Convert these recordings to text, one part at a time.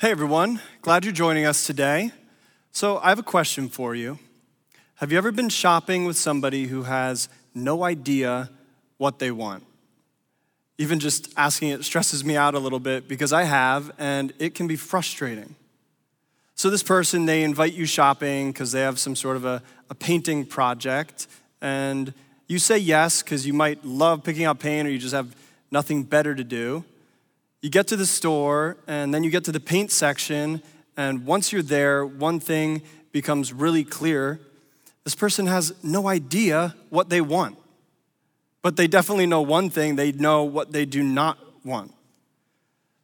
Hey everyone, glad you're joining us today. So, I have a question for you. Have you ever been shopping with somebody who has no idea what they want? Even just asking it stresses me out a little bit because I have, and it can be frustrating. So, this person, they invite you shopping because they have some sort of a, a painting project, and you say yes because you might love picking out paint or you just have nothing better to do. You get to the store, and then you get to the paint section, and once you're there, one thing becomes really clear. This person has no idea what they want, but they definitely know one thing they know what they do not want.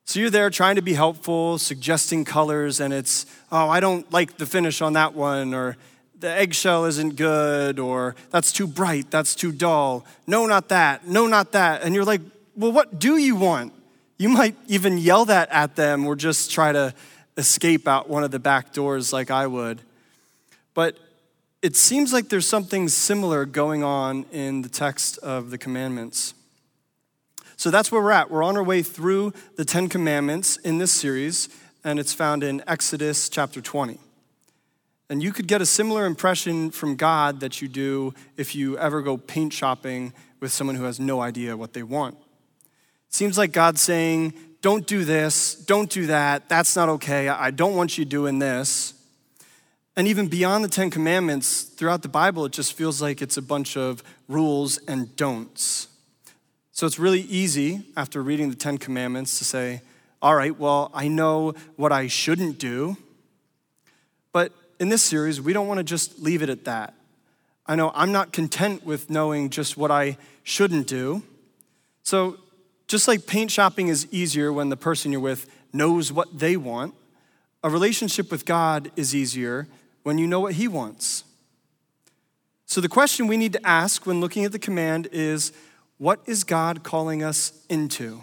So you're there trying to be helpful, suggesting colors, and it's, oh, I don't like the finish on that one, or the eggshell isn't good, or that's too bright, that's too dull. No, not that. No, not that. And you're like, well, what do you want? You might even yell that at them or just try to escape out one of the back doors like I would. But it seems like there's something similar going on in the text of the commandments. So that's where we're at. We're on our way through the Ten Commandments in this series, and it's found in Exodus chapter 20. And you could get a similar impression from God that you do if you ever go paint shopping with someone who has no idea what they want. Seems like God's saying, don't do this, don't do that, that's not okay, I don't want you doing this. And even beyond the Ten Commandments, throughout the Bible, it just feels like it's a bunch of rules and don'ts. So it's really easy after reading the Ten Commandments to say, all right, well, I know what I shouldn't do. But in this series, we don't want to just leave it at that. I know I'm not content with knowing just what I shouldn't do. So just like paint shopping is easier when the person you're with knows what they want, a relationship with God is easier when you know what He wants. So, the question we need to ask when looking at the command is what is God calling us into?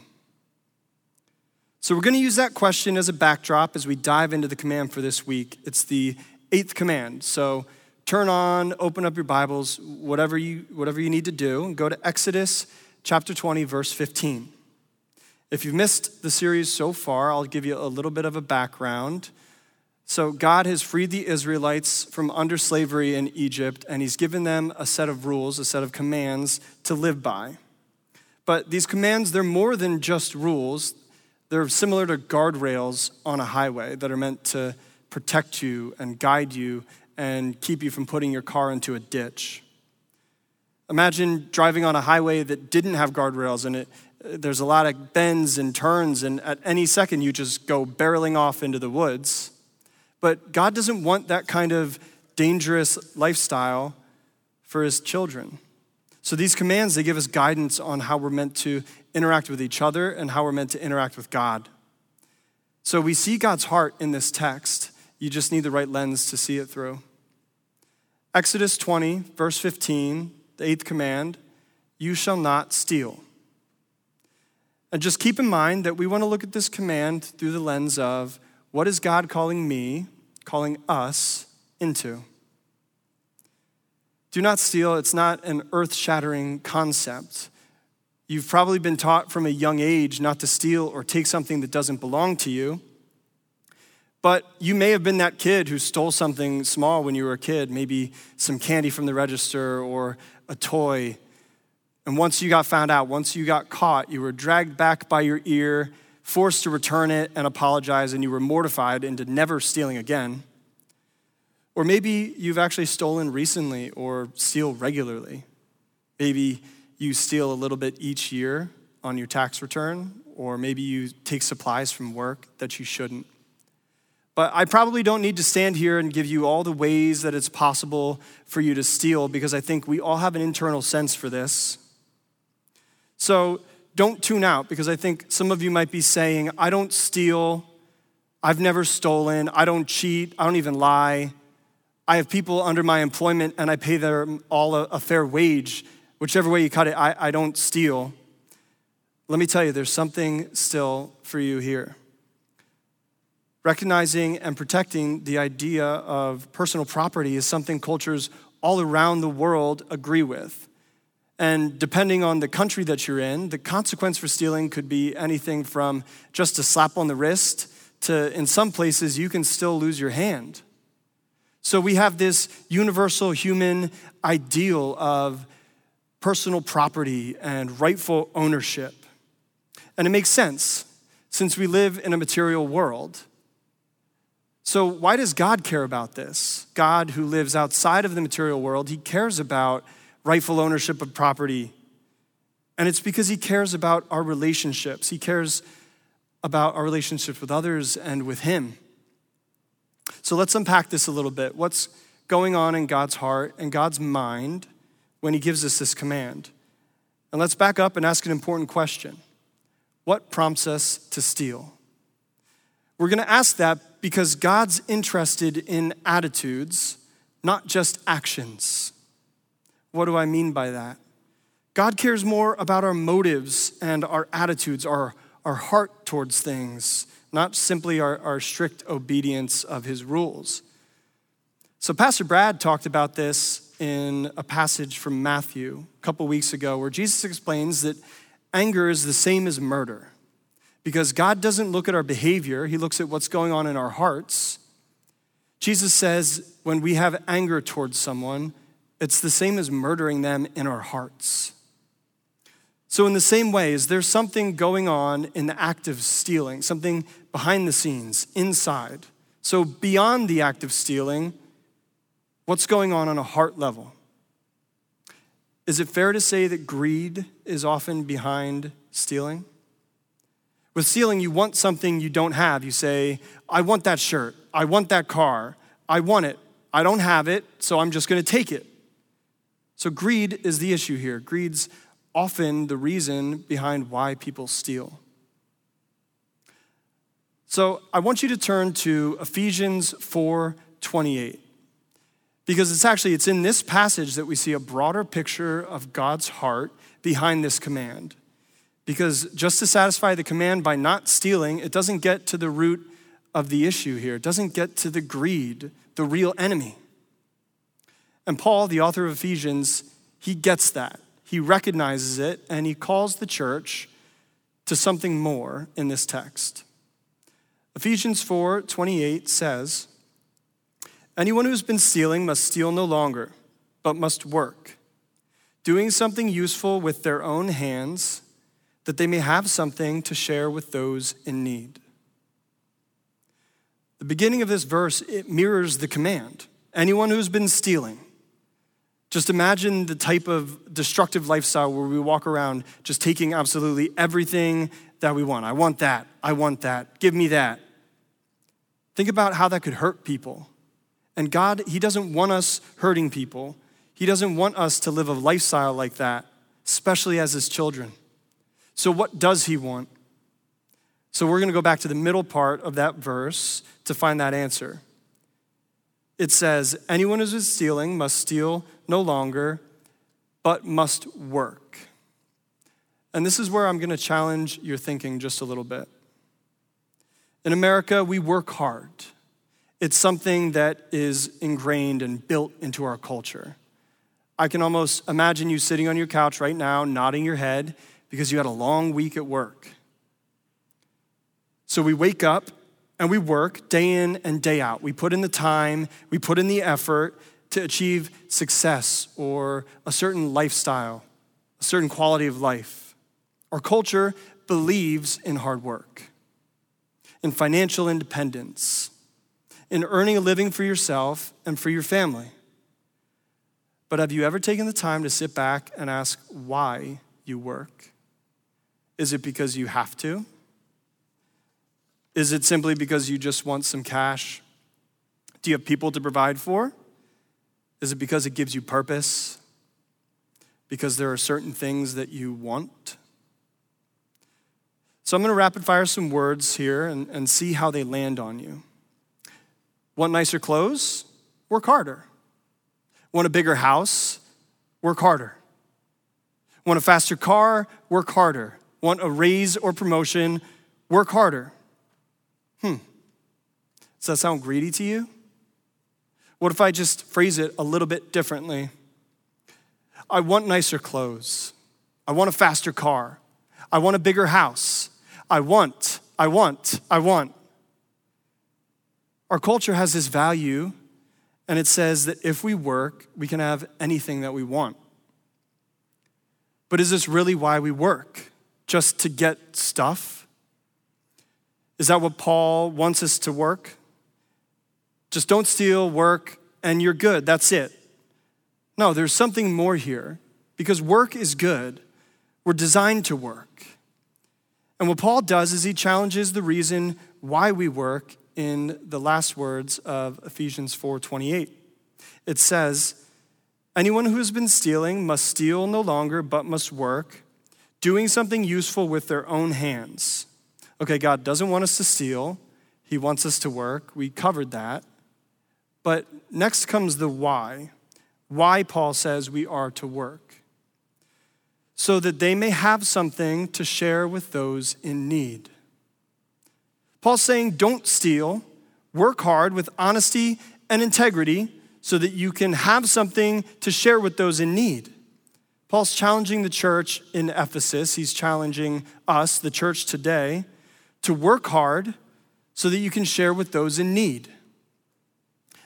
So, we're going to use that question as a backdrop as we dive into the command for this week. It's the eighth command. So, turn on, open up your Bibles, whatever you, whatever you need to do, and go to Exodus chapter 20, verse 15. If you've missed the series so far, I'll give you a little bit of a background. So, God has freed the Israelites from under slavery in Egypt, and He's given them a set of rules, a set of commands to live by. But these commands, they're more than just rules. They're similar to guardrails on a highway that are meant to protect you and guide you and keep you from putting your car into a ditch. Imagine driving on a highway that didn't have guardrails and it, there's a lot of bends and turns, and at any second you just go barreling off into the woods. But God doesn't want that kind of dangerous lifestyle for his children. So these commands, they give us guidance on how we're meant to interact with each other and how we're meant to interact with God. So we see God's heart in this text. You just need the right lens to see it through. Exodus 20, verse 15 the eighth command you shall not steal. And just keep in mind that we want to look at this command through the lens of what is God calling me, calling us into? Do not steal, it's not an earth shattering concept. You've probably been taught from a young age not to steal or take something that doesn't belong to you. But you may have been that kid who stole something small when you were a kid, maybe some candy from the register or a toy. And once you got found out, once you got caught, you were dragged back by your ear, forced to return it and apologize, and you were mortified into never stealing again. Or maybe you've actually stolen recently or steal regularly. Maybe you steal a little bit each year on your tax return, or maybe you take supplies from work that you shouldn't. But I probably don't need to stand here and give you all the ways that it's possible for you to steal because I think we all have an internal sense for this. So don't tune out because I think some of you might be saying, I don't steal, I've never stolen, I don't cheat, I don't even lie. I have people under my employment and I pay them all a, a fair wage. Whichever way you cut it, I, I don't steal. Let me tell you, there's something still for you here recognizing and protecting the idea of personal property is something cultures all around the world agree with. And depending on the country that you're in, the consequence for stealing could be anything from just a slap on the wrist to, in some places, you can still lose your hand. So we have this universal human ideal of personal property and rightful ownership. And it makes sense since we live in a material world. So, why does God care about this? God, who lives outside of the material world, he cares about rightful ownership of property. And it's because he cares about our relationships. He cares about our relationships with others and with him. So, let's unpack this a little bit. What's going on in God's heart and God's mind when he gives us this command? And let's back up and ask an important question What prompts us to steal? We're going to ask that because God's interested in attitudes, not just actions. What do I mean by that? God cares more about our motives and our attitudes, our, our heart towards things, not simply our, our strict obedience of his rules. So, Pastor Brad talked about this in a passage from Matthew a couple weeks ago, where Jesus explains that anger is the same as murder. Because God doesn't look at our behavior, He looks at what's going on in our hearts. Jesus says when we have anger towards someone, it's the same as murdering them in our hearts. So, in the same way, is there something going on in the act of stealing, something behind the scenes, inside? So, beyond the act of stealing, what's going on on a heart level? Is it fair to say that greed is often behind stealing? With stealing, you want something you don't have. You say, I want that shirt. I want that car. I want it. I don't have it, so I'm just going to take it. So, greed is the issue here. Greed's often the reason behind why people steal. So, I want you to turn to Ephesians 4 28 because it's actually it's in this passage that we see a broader picture of God's heart behind this command. Because just to satisfy the command by not stealing, it doesn't get to the root of the issue here. It doesn't get to the greed, the real enemy. And Paul, the author of Ephesians, he gets that. He recognizes it and he calls the church to something more in this text. Ephesians 4 28 says, Anyone who's been stealing must steal no longer, but must work, doing something useful with their own hands that they may have something to share with those in need. The beginning of this verse, it mirrors the command. Anyone who's been stealing, just imagine the type of destructive lifestyle where we walk around just taking absolutely everything that we want. I want that. I want that. Give me that. Think about how that could hurt people. And God, He doesn't want us hurting people. He doesn't want us to live a lifestyle like that, especially as His children. So, what does he want? So, we're going to go back to the middle part of that verse to find that answer. It says, Anyone who is stealing must steal no longer, but must work. And this is where I'm going to challenge your thinking just a little bit. In America, we work hard. It's something that is ingrained and built into our culture. I can almost imagine you sitting on your couch right now, nodding your head, because you had a long week at work. So we wake up and we work day in and day out. We put in the time, we put in the effort to achieve success or a certain lifestyle, a certain quality of life. Our culture believes in hard work, in financial independence, in earning a living for yourself and for your family. But have you ever taken the time to sit back and ask why you work? Is it because you have to? Is it simply because you just want some cash? Do you have people to provide for? Is it because it gives you purpose? Because there are certain things that you want? So I'm going to rapid fire some words here and, and see how they land on you. Want nicer clothes? Work harder. Want a bigger house? Work harder. Want a faster car? Work harder want a raise or promotion, work harder. Hmm. Does that sound greedy to you? What if I just phrase it a little bit differently? I want nicer clothes. I want a faster car. I want a bigger house. I want, I want, I want. Our culture has this value, and it says that if we work, we can have anything that we want. But is this really why we work? Just to get stuff? Is that what Paul wants us to work? Just don't steal, work, and you're good. That's it. No, there's something more here because work is good. We're designed to work. And what Paul does is he challenges the reason why we work in the last words of Ephesians 4:28. It says, "Anyone who has been stealing must steal no longer but must work, doing something useful with their own hands." Okay, God doesn't want us to steal. He wants us to work. We covered that. But next comes the why. Why Paul says we are to work. So that they may have something to share with those in need. Paul's saying, don't steal, work hard with honesty and integrity so that you can have something to share with those in need. Paul's challenging the church in Ephesus, he's challenging us, the church today, to work hard so that you can share with those in need.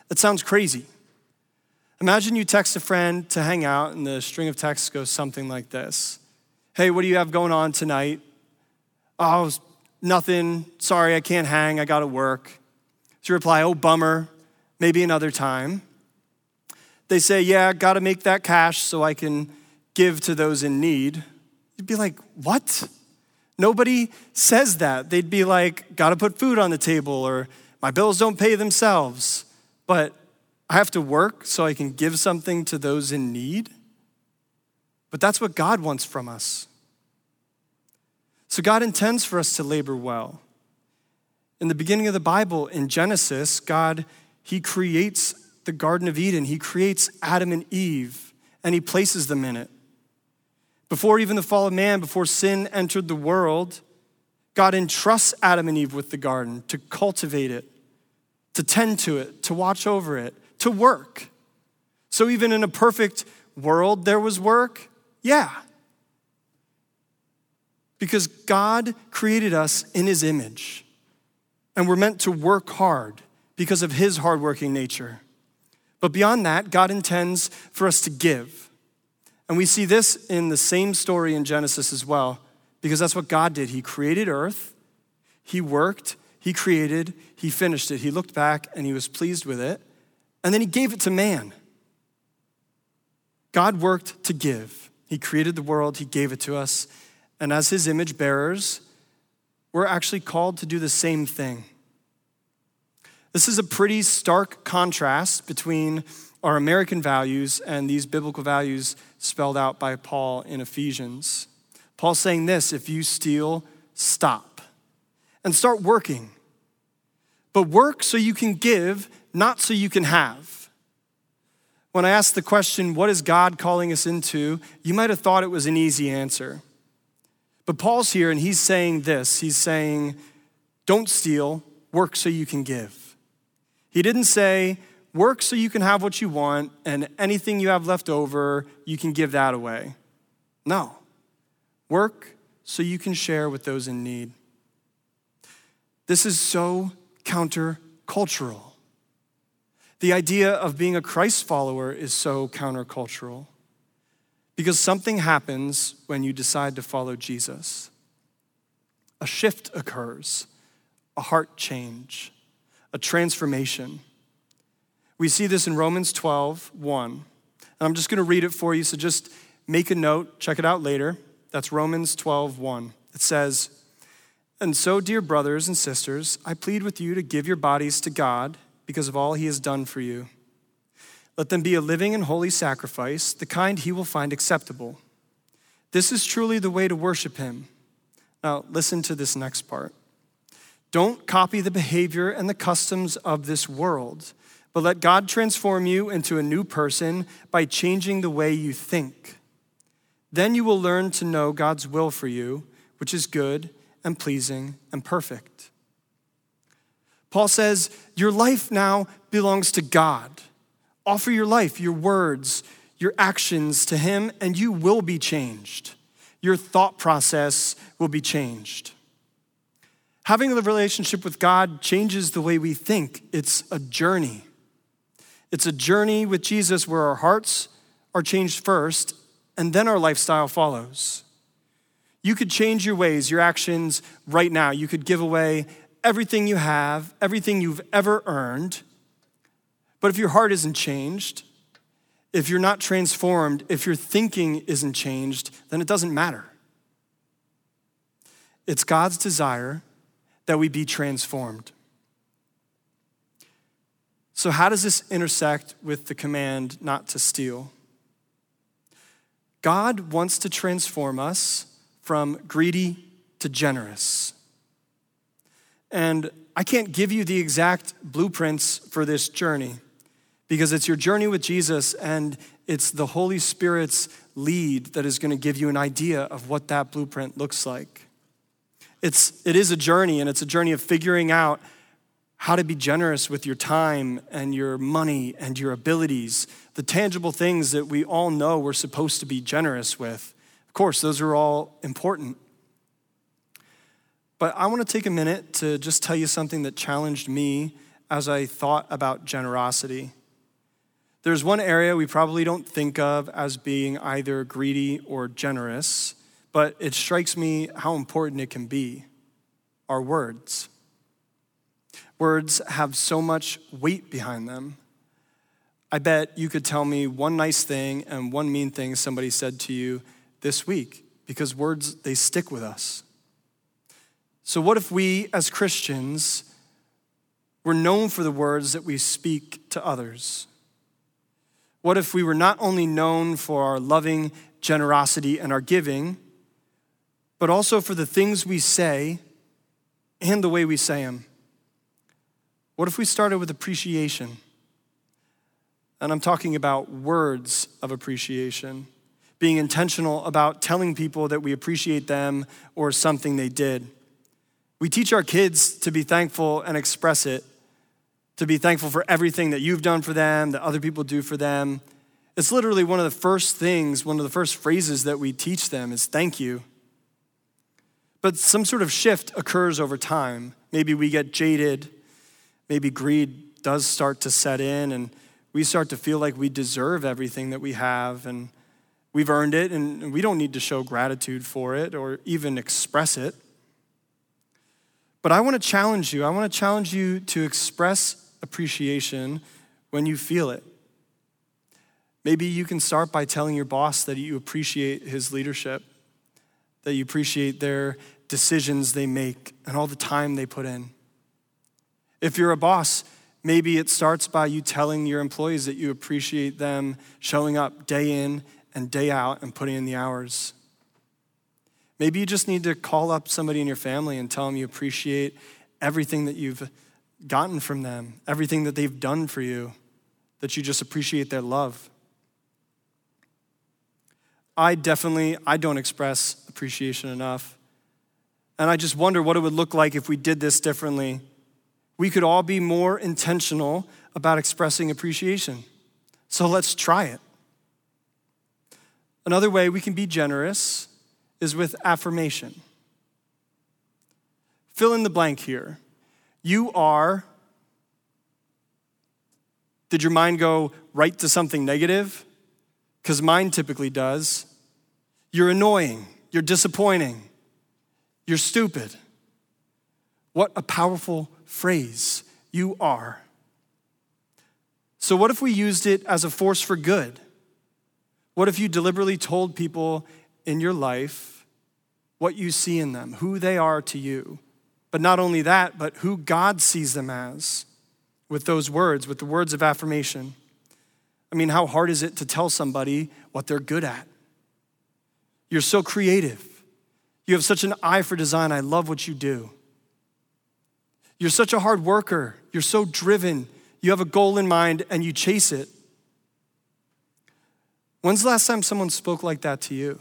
That sounds crazy. Imagine you text a friend to hang out, and the string of texts goes something like this Hey, what do you have going on tonight? Oh, nothing. Sorry, I can't hang. I got to work. To reply, Oh, bummer. Maybe another time. They say, Yeah, got to make that cash so I can give to those in need. You'd be like, What? Nobody says that. They'd be like, Got to put food on the table, or my bills don't pay themselves but I have to work so I can give something to those in need. But that's what God wants from us. So God intends for us to labor well. In the beginning of the Bible, in Genesis, God, He creates the Garden of Eden, He creates Adam and Eve, and He places them in it. Before even the fall of man, before sin entered the world, God entrusts Adam and Eve with the garden to cultivate it, to tend to it, to watch over it, to work. So, even in a perfect world, there was work? Yeah. Because God created us in His image, and we're meant to work hard because of His hardworking nature. But beyond that, God intends for us to give. And we see this in the same story in Genesis as well, because that's what God did. He created earth, He worked, he created, he finished it. He looked back and he was pleased with it. And then he gave it to man. God worked to give. He created the world, he gave it to us. And as his image bearers, we're actually called to do the same thing. This is a pretty stark contrast between our American values and these biblical values spelled out by Paul in Ephesians. Paul's saying this if you steal, stop and start working. But work so you can give, not so you can have. When I asked the question, what is God calling us into? You might have thought it was an easy answer. But Paul's here and he's saying this He's saying, don't steal, work so you can give. He didn't say, work so you can have what you want, and anything you have left over, you can give that away. No. Work so you can share with those in need. This is so countercultural. The idea of being a Christ follower is so countercultural because something happens when you decide to follow Jesus. A shift occurs, a heart change, a transformation. We see this in Romans 12, 1. And I'm just going to read it for you, so just make a note, check it out later. That's Romans 12, 1. It says, and so, dear brothers and sisters, I plead with you to give your bodies to God because of all he has done for you. Let them be a living and holy sacrifice, the kind he will find acceptable. This is truly the way to worship him. Now, listen to this next part. Don't copy the behavior and the customs of this world, but let God transform you into a new person by changing the way you think. Then you will learn to know God's will for you, which is good and pleasing and perfect. Paul says, Your life now belongs to God. Offer your life, your words, your actions to Him, and you will be changed. Your thought process will be changed. Having a relationship with God changes the way we think. It's a journey. It's a journey with Jesus where our hearts are changed first and then our lifestyle follows. You could change your ways, your actions right now. You could give away everything you have, everything you've ever earned. But if your heart isn't changed, if you're not transformed, if your thinking isn't changed, then it doesn't matter. It's God's desire that we be transformed. So, how does this intersect with the command not to steal? God wants to transform us from greedy to generous. And I can't give you the exact blueprints for this journey because it's your journey with Jesus and it's the Holy Spirit's lead that is going to give you an idea of what that blueprint looks like. It's, it is a journey, and it's a journey of figuring out how to be generous with your time and your money and your abilities, the tangible things that we all know we're supposed to be generous with. Course, those are all important. But I want to take a minute to just tell you something that challenged me as I thought about generosity. There's one area we probably don't think of as being either greedy or generous, but it strikes me how important it can be our words. Words have so much weight behind them. I bet you could tell me one nice thing and one mean thing somebody said to you this week because words, they stick with us. So, what if we as Christians were known for the words that we speak to others? What if we were not only known for our loving generosity and our giving, but also for the things we say and the way we say them. What if we started with appreciation? And I'm talking about words of appreciation, being intentional about telling people that we appreciate them or something they did. We teach our kids to be thankful and express it, to be thankful for everything that you've done for them, that other people do for them. It's literally one of the first things, one of the first phrases that we teach them is thank you. But some sort of shift occurs over time. Maybe we get jaded. Maybe greed does start to set in, and we start to feel like we deserve everything that we have, and we've earned it, and we don't need to show gratitude for it or even express it. But I want to challenge you. I want to challenge you to express appreciation when you feel it. Maybe you can start by telling your boss that you appreciate his leadership, that you appreciate their decisions they make and all the time they put in. If you're a boss, maybe it starts by you telling your employees that you appreciate them showing up day in and day out and putting in the hours. Maybe you just need to call up somebody in your family and tell them you appreciate everything that you've gotten from them, everything that they've done for you, that you just appreciate their love. I definitely I don't express appreciation enough. And I just wonder what it would look like if we did this differently. We could all be more intentional about expressing appreciation. So let's try it. Another way we can be generous is with affirmation. Fill in the blank here. You are. Did your mind go right to something negative? Because mine typically does. You're annoying. You're disappointing. You're stupid. What a powerful phrase. You are. So, what if we used it as a force for good? What if you deliberately told people in your life what you see in them, who they are to you? But not only that, but who God sees them as with those words, with the words of affirmation. I mean, how hard is it to tell somebody what they're good at? You're so creative. You have such an eye for design. I love what you do. You're such a hard worker. You're so driven. You have a goal in mind and you chase it. When's the last time someone spoke like that to you?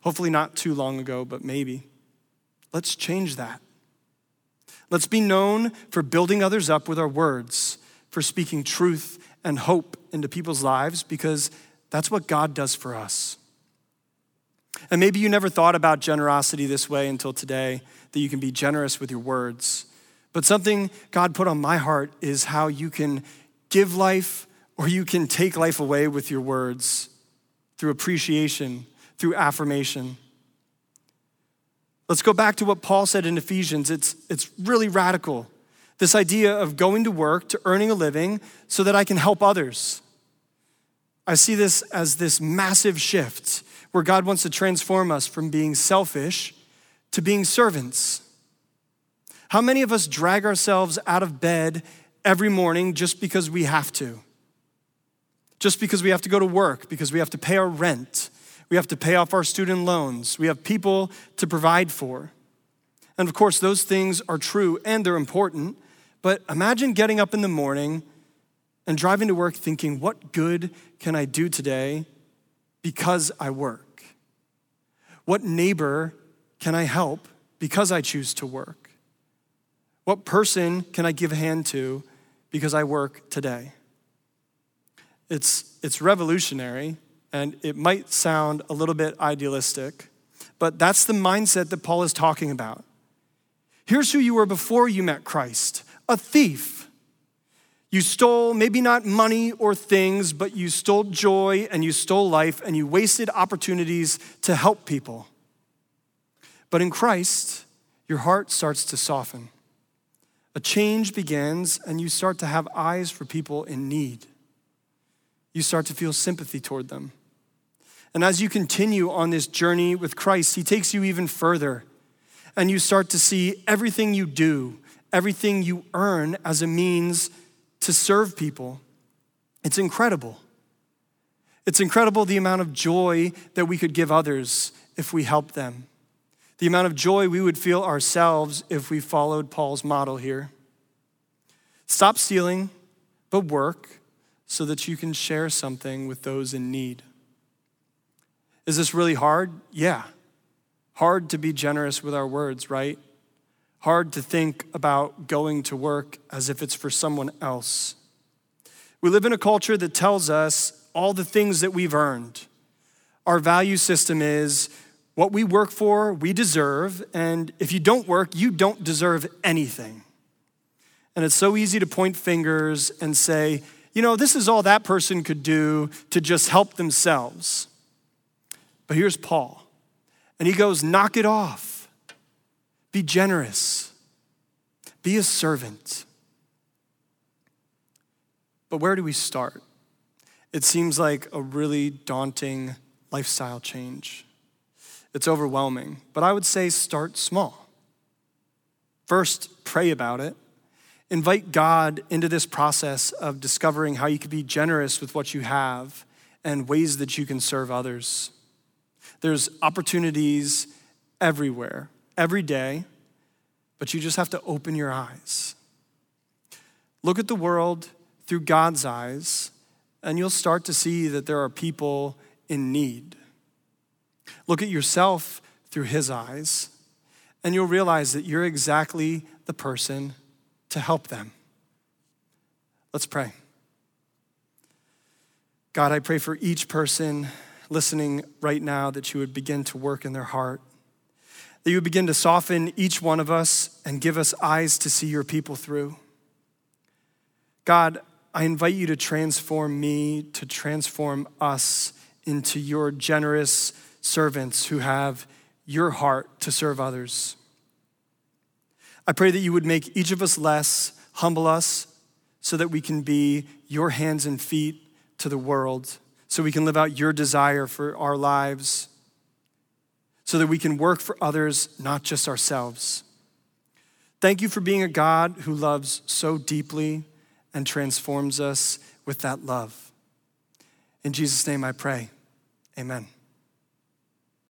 Hopefully, not too long ago, but maybe. Let's change that. Let's be known for building others up with our words, for speaking truth and hope into people's lives, because that's what God does for us. And maybe you never thought about generosity this way until today, that you can be generous with your words. But something God put on my heart is how you can give life or you can take life away with your words through appreciation, through affirmation. Let's go back to what Paul said in Ephesians. It's, it's really radical. This idea of going to work, to earning a living, so that I can help others. I see this as this massive shift where God wants to transform us from being selfish to being servants. How many of us drag ourselves out of bed every morning just because we have to? Just because we have to go to work, because we have to pay our rent, we have to pay off our student loans, we have people to provide for. And of course, those things are true and they're important, but imagine getting up in the morning and driving to work thinking, what good can I do today because I work? What neighbor can I help because I choose to work? What person can I give a hand to because I work today? It's, it's revolutionary and it might sound a little bit idealistic, but that's the mindset that Paul is talking about. Here's who you were before you met Christ a thief. You stole maybe not money or things, but you stole joy and you stole life and you wasted opportunities to help people. But in Christ, your heart starts to soften. A change begins, and you start to have eyes for people in need. You start to feel sympathy toward them. And as you continue on this journey with Christ, He takes you even further. And you start to see everything you do, everything you earn as a means to serve people. It's incredible. It's incredible the amount of joy that we could give others if we help them the amount of joy we would feel ourselves if we followed Paul's model here. Stop stealing, but work so that you can share something with those in need. Is this really hard? Yeah. Hard to be generous with our words, right? Hard to think about going to work as if it's for someone else. We live in a culture that tells us all the things that we've earned. Our value system is what we work for, we deserve, and if you don't work, you don't deserve anything. And it's so easy to point fingers and say, you know, this is all that person could do to just help themselves. But here's Paul, and he goes, knock it off. Be generous, be a servant. But where do we start? It seems like a really daunting lifestyle change. It's overwhelming. But I would say start small. First, pray about it. Invite God into this process of discovering how you can be generous with what you have and ways that you can serve others. There's opportunities everywhere, every day, but you just have to open your eyes. Look at the world through God's eyes, and you'll start to see that there are people in need. Look at yourself through his eyes, and you'll realize that you're exactly the person to help them. Let's pray. God, I pray for each person listening right now that you would begin to work in their heart, that you would begin to soften each one of us and give us eyes to see your people through. God, I invite you to transform me, to transform us into your generous, servants who have your heart to serve others. I pray that you would make each of us less, humble us, so that we can be your hands and feet to the world, so we can live out your desire for our lives, so that we can work for others, not just ourselves. Thank you for being a God who loves so deeply and transforms us with that love. In Jesus' name I pray. Amen.